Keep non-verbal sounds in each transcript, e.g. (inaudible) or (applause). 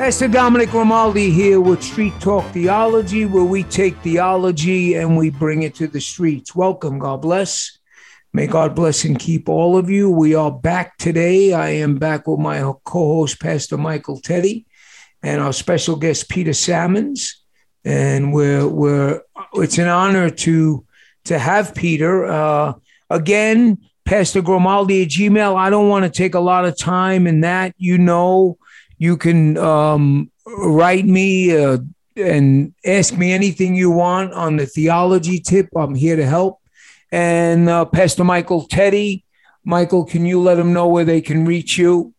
Pastor Dominic Grimaldi here with Street Talk Theology, where we take theology and we bring it to the streets. Welcome. God bless. May God bless and keep all of you. We are back today. I am back with my co host, Pastor Michael Teddy, and our special guest, Peter Sammons. And we're, we're it's an honor to, to have Peter. Uh, again, Pastor Grimaldi at Gmail. I don't want to take a lot of time in that. You know, you can um, write me uh, and ask me anything you want on the theology tip. I'm here to help. And uh, Pastor Michael Teddy, Michael, can you let them know where they can reach you?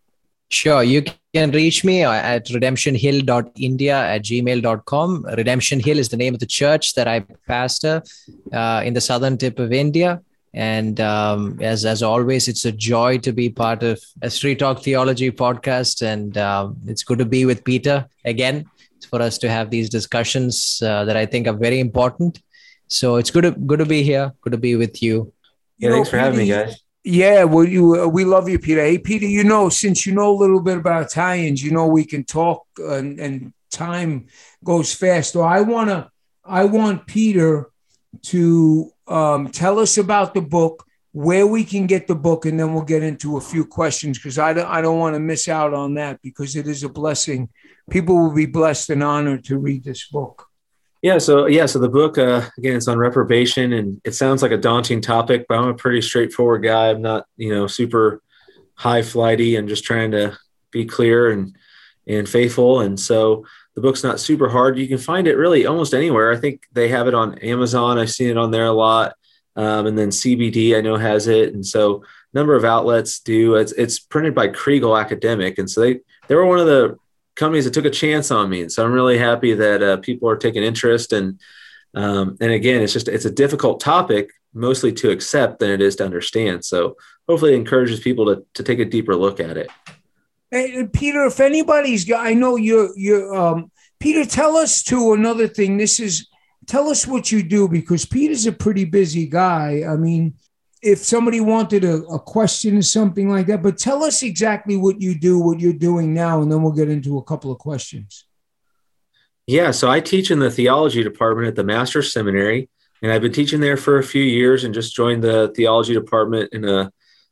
Sure. You can reach me at redemptionhill.india at gmail.com. Redemption Hill is the name of the church that I pastor uh, in the southern tip of India. And um, as as always, it's a joy to be part of a Street Talk Theology podcast, and um, it's good to be with Peter again for us to have these discussions uh, that I think are very important. So it's good to good to be here. Good to be with you. Yeah, you thanks for having Peter, me, guys. Yeah, well, you uh, we love you, Peter. Hey, Peter, you know, since you know a little bit about Italians, you know we can talk, and, and time goes fast. So I wanna, I want Peter to um, tell us about the book, where we can get the book, and then we'll get into a few questions because I don't, I don't want to miss out on that because it is a blessing. People will be blessed and honored to read this book. Yeah, so yeah, so the book uh, again, it's on reprobation, and it sounds like a daunting topic, but I'm a pretty straightforward guy. I'm not, you know, super high flighty. I'm just trying to be clear and and faithful, and so the book's not super hard. You can find it really almost anywhere. I think they have it on Amazon. I've seen it on there a lot. Um, and then CBD I know has it, and so number of outlets do. It's it's printed by Kregel Academic, and so they they were one of the companies that took a chance on me, and so I'm really happy that uh, people are taking interest. And um, and again, it's just it's a difficult topic mostly to accept than it is to understand. So hopefully, it encourages people to to take a deeper look at it. Hey, Peter, if anybody's got, I know you're, you're, um, Peter, tell us too another thing. This is, tell us what you do because Peter's a pretty busy guy. I mean, if somebody wanted a, a question or something like that, but tell us exactly what you do, what you're doing now, and then we'll get into a couple of questions. Yeah, so I teach in the theology department at the Master's Seminary, and I've been teaching there for a few years, and just joined the theology department in a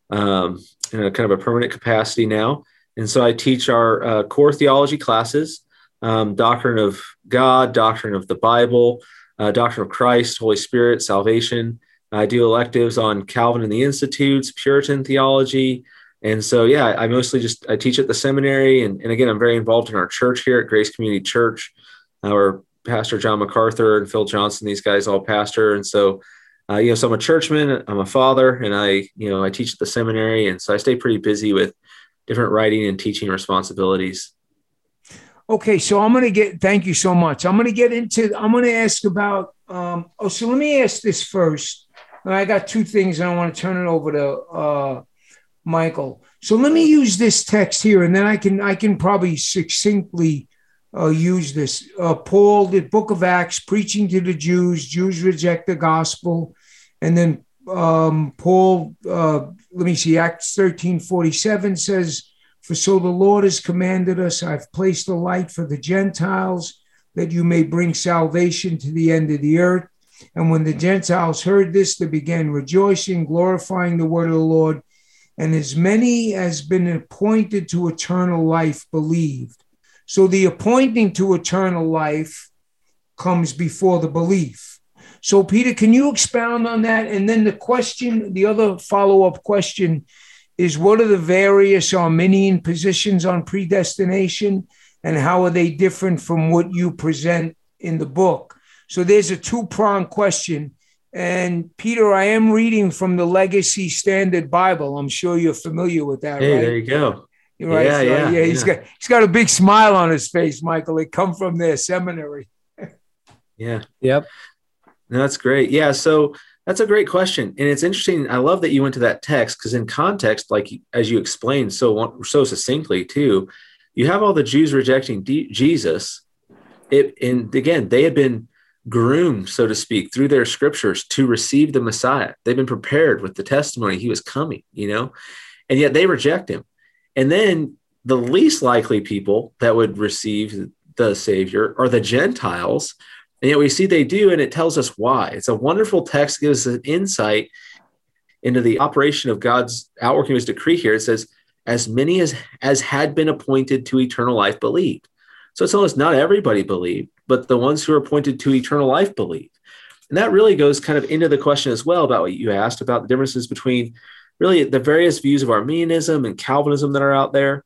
um, in a kind of a permanent capacity now. And so I teach our uh, core theology classes um, doctrine of God, doctrine of the Bible, uh, doctrine of Christ, Holy Spirit, salvation. I do electives on Calvin and the Institutes, Puritan theology. And so, yeah, I mostly just I teach at the seminary, and, and again, I'm very involved in our church here at Grace Community Church, Our Pastor John MacArthur and Phil Johnson, these guys all pastor, and so uh, you know, so I'm a churchman, I'm a father, and I you know I teach at the seminary, and so I stay pretty busy with different writing and teaching responsibilities. Okay, so I'm going to get. Thank you so much. I'm going to get into. I'm going to ask about. Um, oh, so let me ask this first. I got two things, and I want to turn it over to uh, Michael. So let me use this text here, and then I can I can probably succinctly uh, use this. Uh, Paul, the Book of Acts, preaching to the Jews. Jews reject the gospel, and then um, Paul, uh, let me see, Acts 13 47 says, For so the Lord has commanded us, I've placed a light for the Gentiles, that you may bring salvation to the end of the earth. And when the Gentiles heard this, they began rejoicing, glorifying the word of the Lord. And as many as been appointed to eternal life believed. So the appointing to eternal life comes before the belief. So, Peter, can you expound on that? And then the question, the other follow up question is what are the various Arminian positions on predestination and how are they different from what you present in the book? So, there's a two pronged question. And Peter, I am reading from the Legacy Standard Bible. I'm sure you're familiar with that. Hey, right? there you go. Right. Yeah, So, yeah, yeah. He's yeah. got he's got a big smile on his face, Michael. They come from their seminary. Yeah. Yep. That's great. Yeah. So that's a great question. And it's interesting. I love that you went to that text because, in context, like as you explained so, so succinctly, too, you have all the Jews rejecting D- Jesus. It, and again, they had been groomed, so to speak, through their scriptures to receive the Messiah. They've been prepared with the testimony he was coming, you know, and yet they reject him. And then the least likely people that would receive the Savior are the Gentiles and yet we see they do, and it tells us why. It's a wonderful text, gives us an insight into the operation of God's outworking of his decree here. It says, as many as, as had been appointed to eternal life believed. So it's almost not everybody believed, but the ones who are appointed to eternal life believe. And that really goes kind of into the question as well about what you asked about the differences between really the various views of Arminianism and Calvinism that are out there.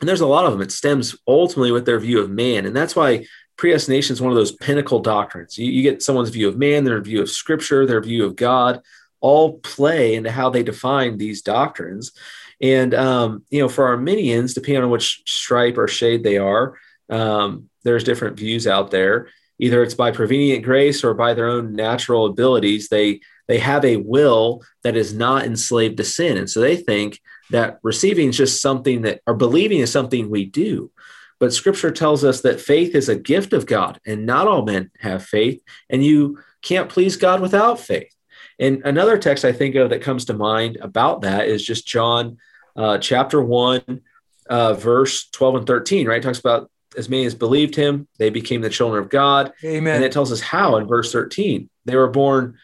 And there's a lot of them. It stems ultimately with their view of man. And that's why predestination is one of those pinnacle doctrines. You, you, get someone's view of man, their view of scripture, their view of God, all play into how they define these doctrines. And, um, you know, for Arminians, depending on which stripe or shade they are, um, there's different views out there. Either it's by prevenient grace or by their own natural abilities. They they have a will that is not enslaved to sin, and so they think that receiving is just something that, or believing is something we do. But scripture tells us that faith is a gift of God, and not all men have faith, and you can't please God without faith. And another text I think of that comes to mind about that is just John uh, chapter 1, uh, verse 12 and 13, right? It talks about as many as believed him, they became the children of God. Amen. And it tells us how in verse 13. They were born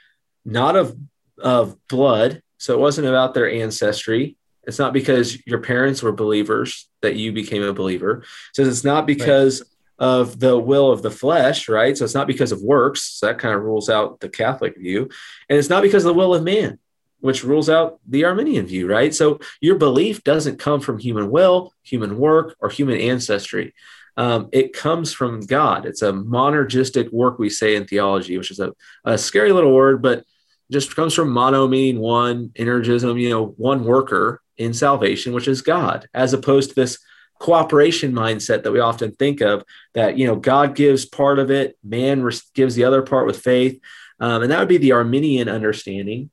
not of, of blood, so it wasn't about their ancestry. It's not because your parents were believers that you became a believer. Says it's not because right. of the will of the flesh, right? So it's not because of works. So that kind of rules out the Catholic view. And it's not because of the will of man, which rules out the Arminian view, right? So your belief doesn't come from human will, human work, or human ancestry. Um, it comes from God. It's a monergistic work, we say in theology, which is a, a scary little word, but just comes from mono meaning one, energism, you know, one worker in salvation, which is God, as opposed to this cooperation mindset that we often think of that, you know, God gives part of it, man gives the other part with faith. Um, and that would be the Arminian understanding.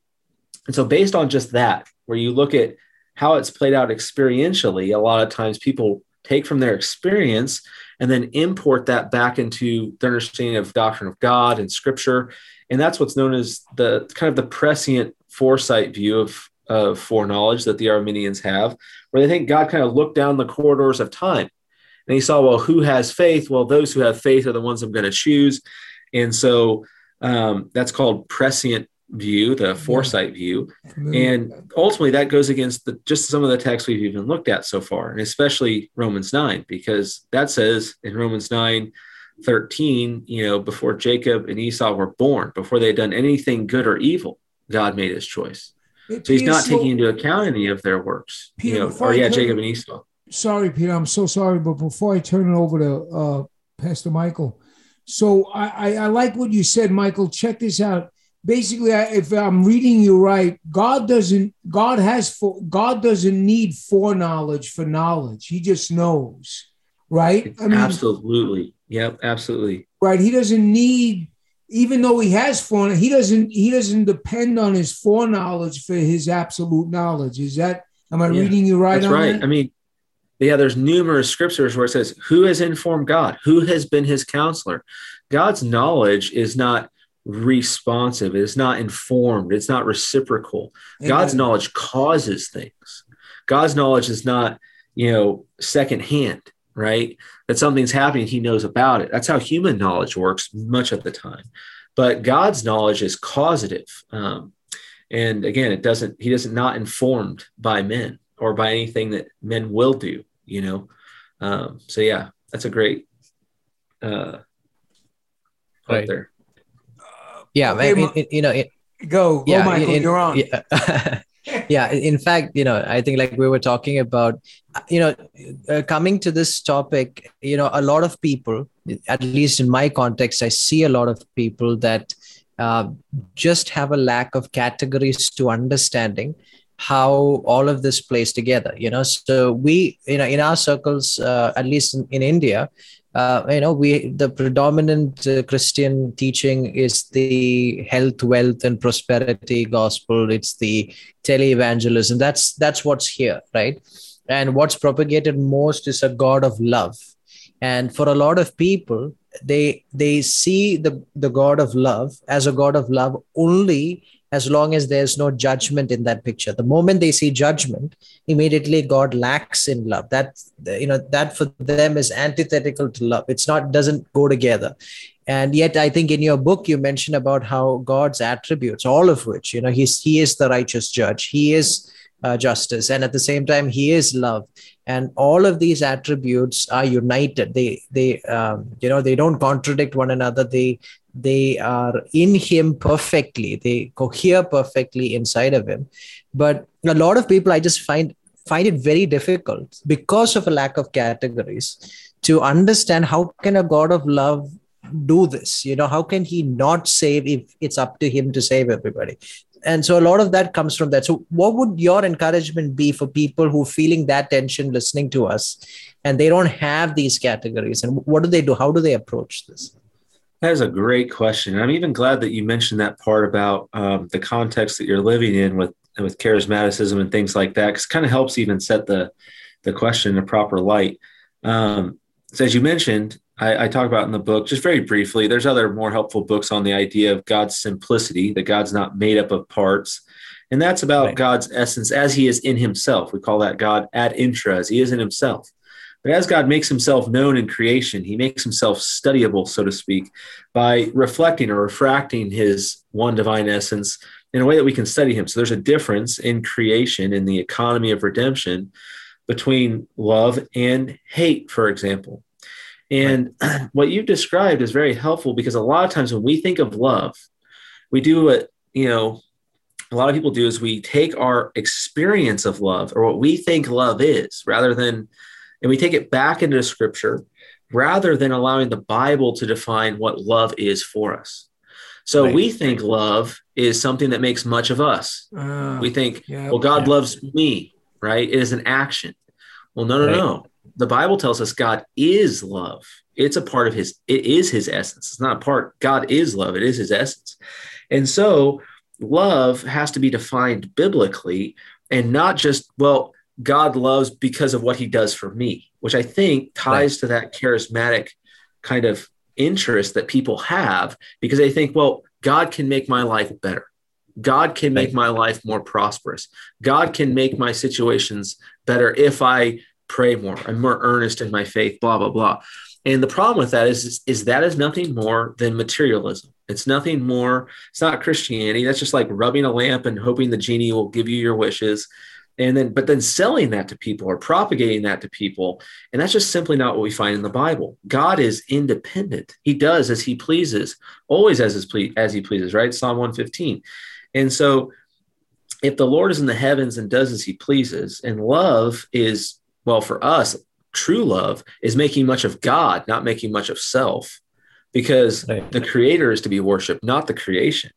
And so, based on just that, where you look at how it's played out experientially, a lot of times people take from their experience and then import that back into their understanding of doctrine of God and scripture. And that's what's known as the kind of the prescient foresight view of, of foreknowledge that the Arminians have, where they think God kind of looked down the corridors of time and he saw, well, who has faith? Well, those who have faith are the ones I'm going to choose. And so um, that's called prescient view, the foresight view. And ultimately that goes against the, just some of the texts we've even looked at so far, and especially Romans 9, because that says in Romans 9, 13, you know, before Jacob and Esau were born, before they had done anything good or evil, God made his choice. So he's not so, taking into account any of their works. Peter, you know, or yeah, Jacob and Esau. Sorry, Peter, I'm so sorry, but before I turn it over to uh, Pastor Michael, so I, I, I like what you said, Michael. Check this out basically if i'm reading you right god doesn't god has for god doesn't need foreknowledge for knowledge he just knows right I mean, absolutely yep absolutely right he doesn't need even though he has foreknowledge he doesn't he doesn't depend on his foreknowledge for his absolute knowledge. Is that am i yeah, reading you right that's right. that? i mean yeah there's numerous scriptures where it says who has informed god? Who has been his counselor? God's knowledge is not responsive. It's not informed. It's not reciprocal. Amen. god's knowledge causes things. God's knowledge is not you know secondhand right? That something's happening he knows about it. That's how human knowledge works much of the time. But god's knowledge is causative um, and again it doesn't he doesn't not informed by men or by anything that men will do you know? Um, so yeah that's a great uh, right. there. Yeah okay, I mean, you know it, go go yeah, michael in, you're on. yeah. (laughs) yeah in fact you know i think like we were talking about you know uh, coming to this topic you know a lot of people at least in my context i see a lot of people that uh, just have a lack of categories to understanding how all of this plays together you know? So we you know in our circles uh, at least in, in india uh, you know we the predominant uh, christian teaching is the health wealth and prosperity gospel. It's the tele-evangelism that's that's what's here right? And what's propagated most is a god of love. And for a lot of people they they see the the god of love as a god of love only as long as there's no judgment in that picture. The moment they see judgment immediately god lacks in love. That you know that for them is antithetical to love. It's not doesn't go together. And yet i think in your book you mention about how god's attributes all of which you know he's he is the righteous judge. He is uh, justice. And at the same time he is love. And all of these attributes are united. They they um, you know they don't contradict one another. They they are in him perfectly. They cohere perfectly inside of him. But a lot of people i just find find it very difficult because of a lack of categories to understand how can a god of love do this? You know how can he not save if it's up to him to save everybody? And so a lot of that comes from that. So what would your encouragement be for people who feeling that tension listening to us and they don't have these categories? And what do they do? How do they approach this that is a great question And i'm even glad that you mentioned that part about um, the context that you're living in with with charismaticism and things like that because it kind of helps even set the the question in a proper light um, so as you mentioned I, I, talk about in the book just very briefly. There's other more helpful books on the idea of God's simplicity, that God's not made up of parts. And that's about right. God's essence as he is in himself. We call that God ad intra, as he is in himself. But as God makes himself known in creation, he makes himself studyable, so to speak, by reflecting or refracting his one divine essence in a way that we can study him. So there's a difference in creation, in the economy of redemption, between love and hate, for example. And right. (clears throat) what you've described is very helpful because a lot of times when we think of love, we do what, you know, a lot of people do is we take our experience of love or what we think love is rather than, and we take it back into scripture rather than allowing the Bible to define what love is for us. So right. we think love is something that makes much of us. Uh, we think, yeah, well, God yeah. loves me, right? It is an action. Well, no, no, right. no the Bible tells us God is love. It's a part of his, it is his essence. It's not a part. God is love. It is his essence. And so love has to be defined biblically and not just, well, God loves because of what he does for me, which I think ties right. to that charismatic kind of interest that people have because they think, well, God can make my life better. God can make my life more prosperous. God can make my situations better if I pray more. I'm more earnest in my faith, blah, blah, blah. And the problem with that is, is, is that is nothing more than materialism. It's nothing more. It's not Christianity. That's just like rubbing a lamp and hoping the genie will give you your wishes. And then, but then selling that to people or propagating that to people. And that's just simply not what we find in the Bible. God is independent. He does as he pleases, always as his ple- as he pleases, right? Psalm 115. And so if the Lord is in the heavens and does as he pleases, and love is well, for us, true love is making much of God, not making much of self, because the creator is to be worshiped, not the creation.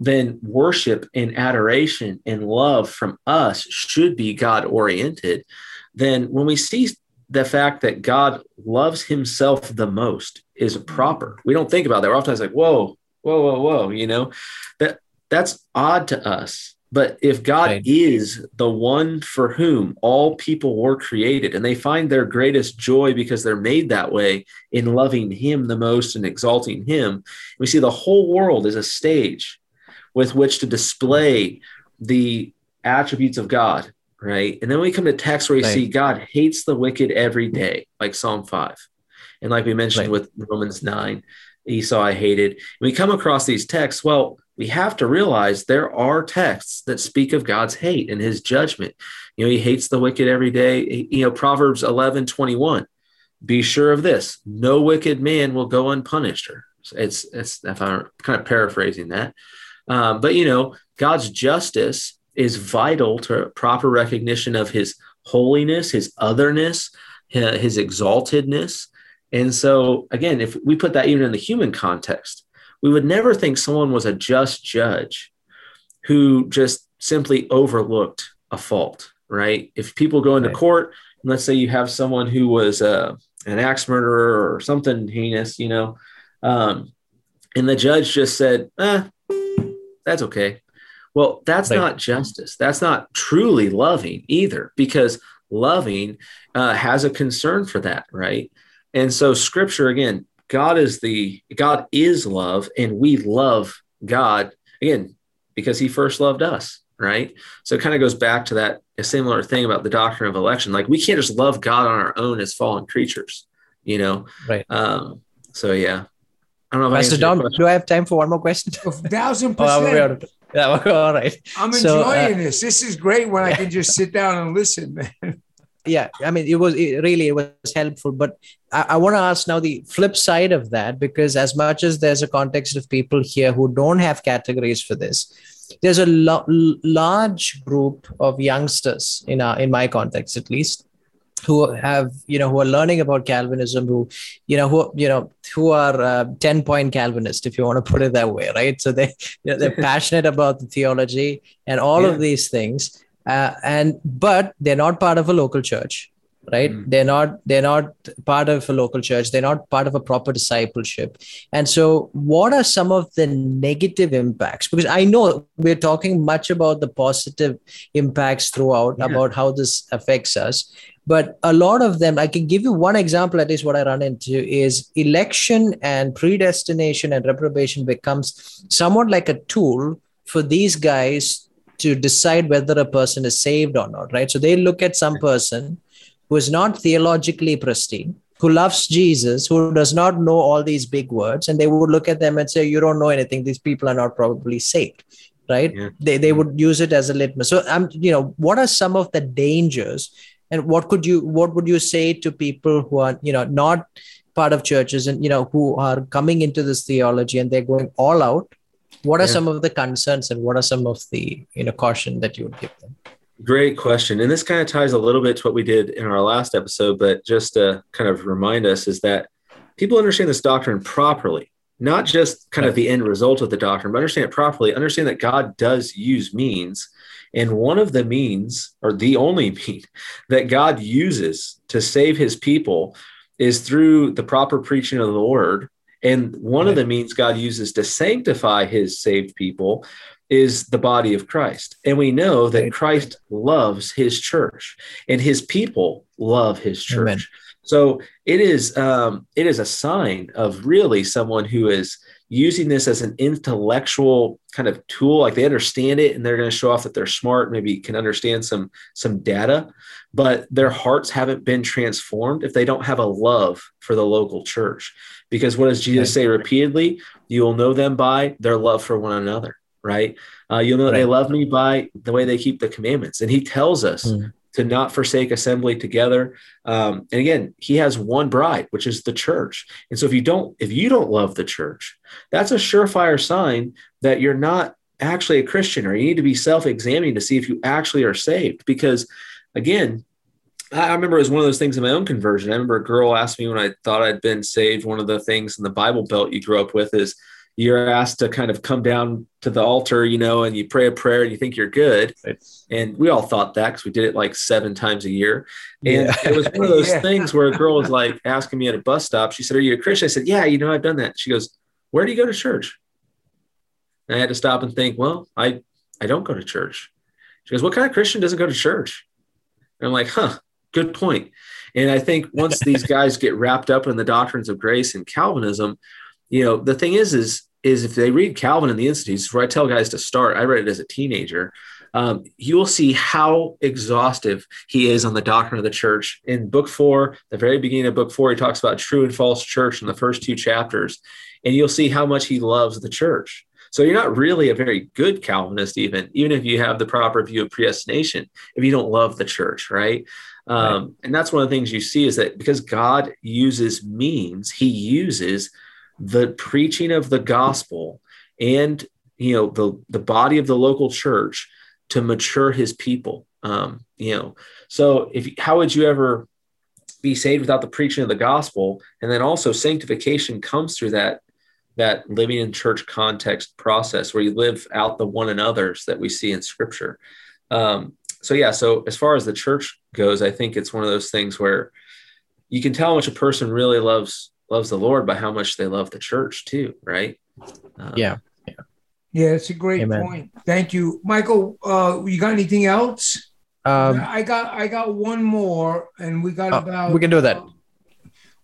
Then worship and adoration and love from us should be God oriented. Then when we see the fact that God loves himself the most is proper. We don't think about that. We're oftentimes like, whoa, whoa, whoa, whoa, you know, that that's odd to us but if God right. is the one for whom all people were created and they find their greatest joy because they're made that way in loving Him the most and exalting Him, we see the whole world is a stage with which to display the attributes of God, right? And then we come to text where you right. see God hates the wicked every day, like Psalm 5. And like we mentioned right. with Romans 9, Esau I hated. We come across these texts, well, we have to realize there are texts that speak of God's hate and his judgment. You know, he hates the wicked every day. You know, Proverbs 11 21. Be sure of this no wicked man will go unpunished. Or it's, it's if I'm kind of paraphrasing that. Um, but, you know, God's justice is vital to proper recognition of his holiness, his otherness, his exaltedness. And so, again, if we put that even in the human context, we would never think someone was a just judge who just simply overlooked a fault, right? If people go into Right. court, and let's say you have someone who was uh, an axe murderer or something heinous, you know, um, and the judge just said, eh, that's okay. Well, that's Right. not justice. That's not truly loving either, because loving uh, has a concern for that, right? And so, Scripture again, God is the God is love, and we love God again because He first loved us, right? So it kind of goes back to that a similar thing about the doctrine of election. Like we can't just love God on our own as fallen creatures, you know. Right. Um, so yeah, I don't know if I Pastor answered your Dom, do I have time for one more question? A thousand (laughs) Oh, percent. we're- (laughs) yeah, all right. I'm So, uh, enjoying this. This is great when I can just sit down and listen, man. (laughs) yeah i mean it was it really it was helpful but i, I want to ask now the flip side of that because as much as there's a context of people here who don't have categories for this there's a lo- large group of youngsters in our in my context at least who have you know who are learning about calvinism who you know who you know who are uh, 10 point calvinist if you want to put it that way right so they you know, they're (laughs) passionate about the theology and all Yeah. of these things uh, and but they're not part of a local church right Mm. they're not they're not part of a local church they're not part of a proper discipleship and so what are some of the negative impacts because i know we're talking much about the positive impacts throughout Yeah. about how this affects us but a lot of them i can give you one example at least what i run into is election and predestination and reprobation becomes somewhat like a tool for these guys to decide whether a person is saved or not right? So they look at some person who is not theologically pristine who loves jesus who does not know all these big words and they would look at them and say you don't know anything. These people are not probably saved right? Yeah. they, they would use it as a litmus. So i'm you know what are some of the dangers and what could you what would you say to people who are you know not part of churches and you know who are coming into this theology and they're going all out what are Yeah. some of the concerns and what are some of the you know caution that you would give them Great question. And this kind of ties a little bit to what we did in our last episode, but just to kind of remind us is that people understand this doctrine properly, not just kind of the end result of the doctrine, but understand it properly, understand that God does use means. And one of the means, or the only (laughs) mean that God uses to save his people is through the proper preaching of the word. And one of the means God uses to sanctify his saved people is the body of Christ. And we know that Right. Christ loves his church and his people love his church. Amen. So it is um, it is a sign of really someone who is using this as an intellectual kind of tool like they understand it and they're going to show off that they're smart maybe can understand some some data but their hearts haven't been transformed if they don't have a love for the local church. Because what does jesus Right. say repeatedly? You will know them by their love for one another right? Uh, you'll know that they love me by the way they keep the commandments. And he tells us Mm. To not forsake assembly together um, and again he has one bride which is the church and so if you don't if you don't love the church that's a surefire sign that you're not actually a christian or you need to be self-examining to see if you actually are saved because again I I remember it was one of those things in my own conversion. I remember a girl asked me when I thought I'd been saved. One of the things in the Bible Belt you grew up with is you're asked to kind of come down to the altar, you know, and you pray a prayer and you think you're good. Right. And we all thought that because we did it like seven times a year. And Yeah. it was one of (laughs) those Yeah. things where a girl was like asking me at a bus stop. She said, Are you a Christian? I said, Yeah, you know, I've done that. She goes, Where do you go to church? And I had to stop and think, Well, I, I don't go to church. She goes, What kind of Christian doesn't go to church? And I'm like, Huh, good point. And I think once these (laughs) guys get wrapped up in the doctrines of grace and Calvinism, you know, the thing is, is, is if they read Calvin in the Institutes, where I tell guys to start, I read it as a teenager. Um, you will see how exhaustive he is on the doctrine of the church. In book four, the very beginning of book four, he talks about true and false church in the first two chapters, and you'll see how much he loves the church. So you're not really a very good Calvinist, even even if you have the proper view of predestination, if you don't love the church, right? Um, And that's one of the things you see is that because God uses means, He uses the preaching of the gospel and you know the the body of the local church to mature His people. Um, you know, so if how would you ever be saved without the preaching of the gospel? And then also sanctification comes through that that living in church context process where you live out the one another's that we see in Scripture. Um, so yeah, so as far as the church goes, I think it's one of those things where you can tell how much a person really loves loves the Lord by how much they love the church too, right? Um, yeah. Yeah. Yeah, it's a great Amen. point. Thank you. Michael, uh, you got anything else? Um, I got I got one more and we got uh, about we can do that.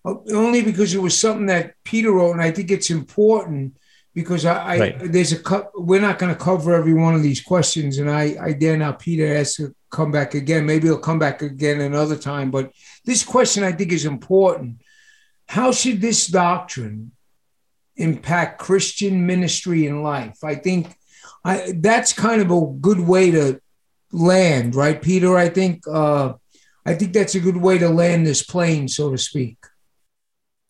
Uh, only because it was something that Peter wrote, and I think it's important because I, I right. there's a we're not going to cover every one of these questions, and I I dare now Peter has to come back again. Maybe he'll come back again another time, but this question I think is important. How should this doctrine impact Christian ministry and life? I think I, that's kind of a good way to land, right, Peter? I think uh, I think that's a good way to land this plane, so to speak.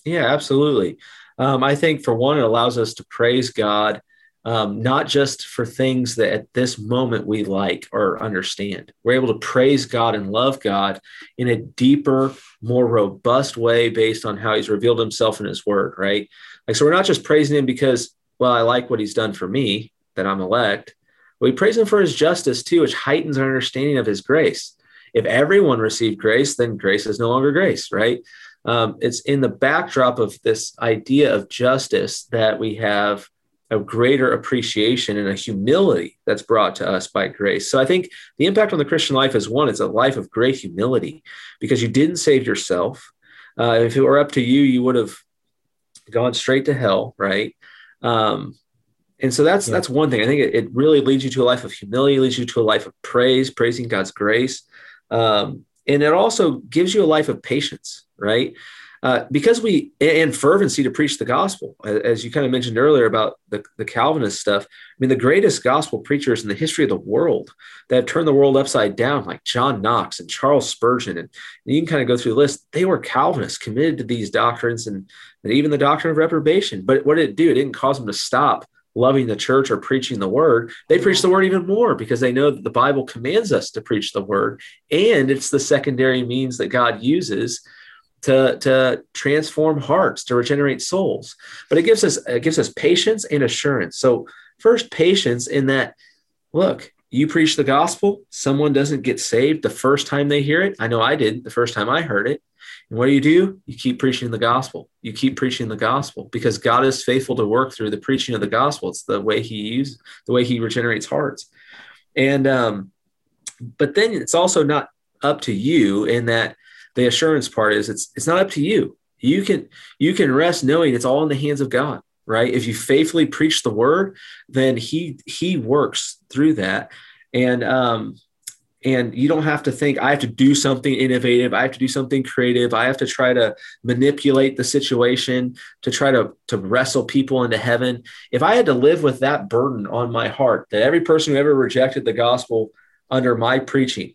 Yeah, absolutely. Um, I think for one, it allows us to praise God, um, not just for things that at this moment we like or understand. We're able to praise God and love God in a deeper, more robust way based on how He's revealed Himself in His Word, right? Like, so we're not just praising Him because, well, I like what He's done for me, that I'm elect. We praise Him for His justice too, which heightens our understanding of His grace. If everyone received grace, then grace is no longer grace, right? um, it's in the backdrop of this idea of justice that we have a greater appreciation and a humility that's brought to us by grace. So I think the impact on the Christian life is one, it's a life of great humility because you didn't save yourself. Uh, if it were up to you, you would have gone straight to hell, right? Um, and so that's yeah. that's one thing. I think it, it, really leads you to a life of humility, leads you to a life of praise, praising God's grace, um, and it also gives you a life of patience right? Uh, because we and fervency to preach the gospel, as you kind of mentioned earlier about the, the Calvinist stuff. I mean, the greatest gospel preachers in the history of the world that have turned the world upside down, like John Knox and Charles Spurgeon, and, and you can kind of go through the list. They were Calvinists, committed to these doctrines, and, and even the doctrine of reprobation. But what did it do? It didn't cause them to stop loving the church or preaching the word, they preach the word even more because they know that the Bible commands us to preach the word. And it's the secondary means that God uses to, to transform hearts, to regenerate souls. But it gives us it gives us patience and assurance. So first, patience in that, look, you preach the gospel, someone doesn't get saved the first time they hear it. I know I did the first time I heard it. And what do you do? You keep preaching the gospel. You keep preaching the gospel because God is faithful to work through the preaching of the gospel. It's the way He uses, the way He regenerates hearts. And um, but then it's also not up to you in that the assurance part is it's it's not up to you. You can you can rest knowing it's all in the hands of God, right? If you faithfully preach the word, then he he works through that. And um and you don't have to think I have to do something innovative, I have to do something creative, I have to try to manipulate the situation to try to to wrestle people into heaven. If I had to live with that burden on my heart that every person who ever rejected the gospel under my preaching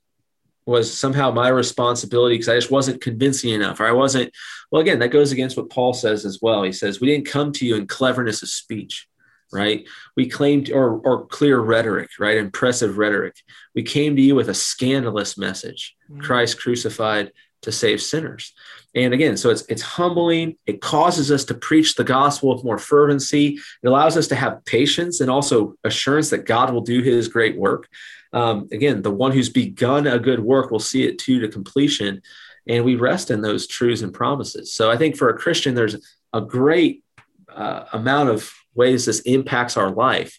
was somehow my responsibility because I just wasn't convincing enough, or I wasn't. Well, again, that goes against what Paul says as well. He says, We didn't come to you in cleverness of speech, right? We claimed, or, or clear rhetoric, right? Impressive rhetoric. We came to you with a scandalous message mm-hmm. Christ crucified to save sinners. And again, so it's it's humbling. It causes us to preach the gospel with more fervency. It allows us to have patience and also assurance that God will do his great work um, again, the one who's begun a good work will see it to to completion. And we rest in those truths and promises. So I think for a Christian, there's a great uh, amount of ways this impacts our life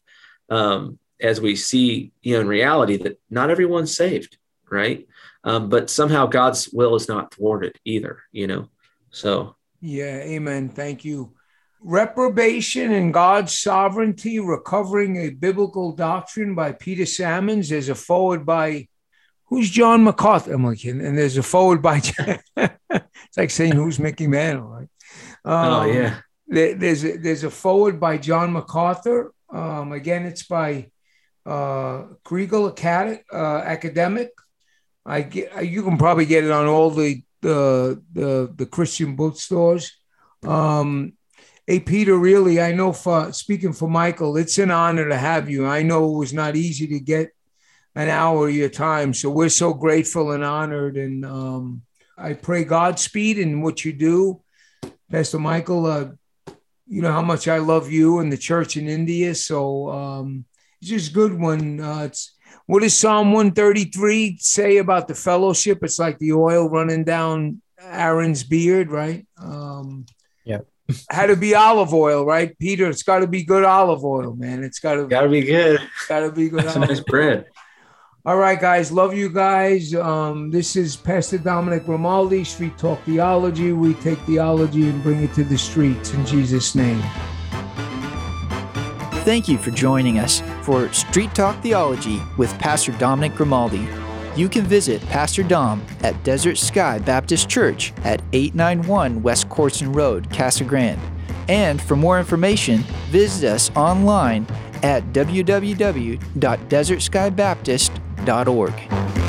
um, as we see, you know, in reality that not everyone's saved, right? Um, but somehow God's will is not thwarted either, you know. So yeah, amen. Thank you. Reprobation and God's Sovereignty, Recovering a Biblical Doctrine by Peter Sammons. There's a foreword by, who's John MacArthur? I'm like, and there's a foreword by, (laughs) it's like saying who's Mickey Mantle, right? Oh, um, oh, yeah. There, there's, a, there's a foreword by John MacArthur. Um, again, it's by uh, Kregel Acad- uh, Academic. I get, you can probably get it on all the, the, the, the Christian bookstores. Um, Hey, Peter, really, I know for speaking for Michael, it's an honor to have you. I know it was not easy to get an hour of your time. So we're so grateful and honored. And um, I pray Godspeed in what you do. Pastor Michael, uh, you know how much I love you and the church in India. So um, it's just good when uh, it's what does Psalm 133 say about the fellowship? It's like the oil running down Aaron's beard, right? Um, Yeah. Had to be olive oil, right, Peter? It's got to be good olive oil, man. It's got to Got to be good. got to be good. That's a olive nice bread. All right, guys. Love you guys. Um, this is Pastor Dominic Grimaldi, Street Talk Theology. We take theology and bring it to the streets in Jesus' name. Thank you for joining us for Street Talk Theology with Pastor Dominic Grimaldi. You can visit Pastor Dom at Desert Sky Baptist Church at 891 West Corson Road, Casa Grande. And for more information, visit us online at www.desertskybaptist.org.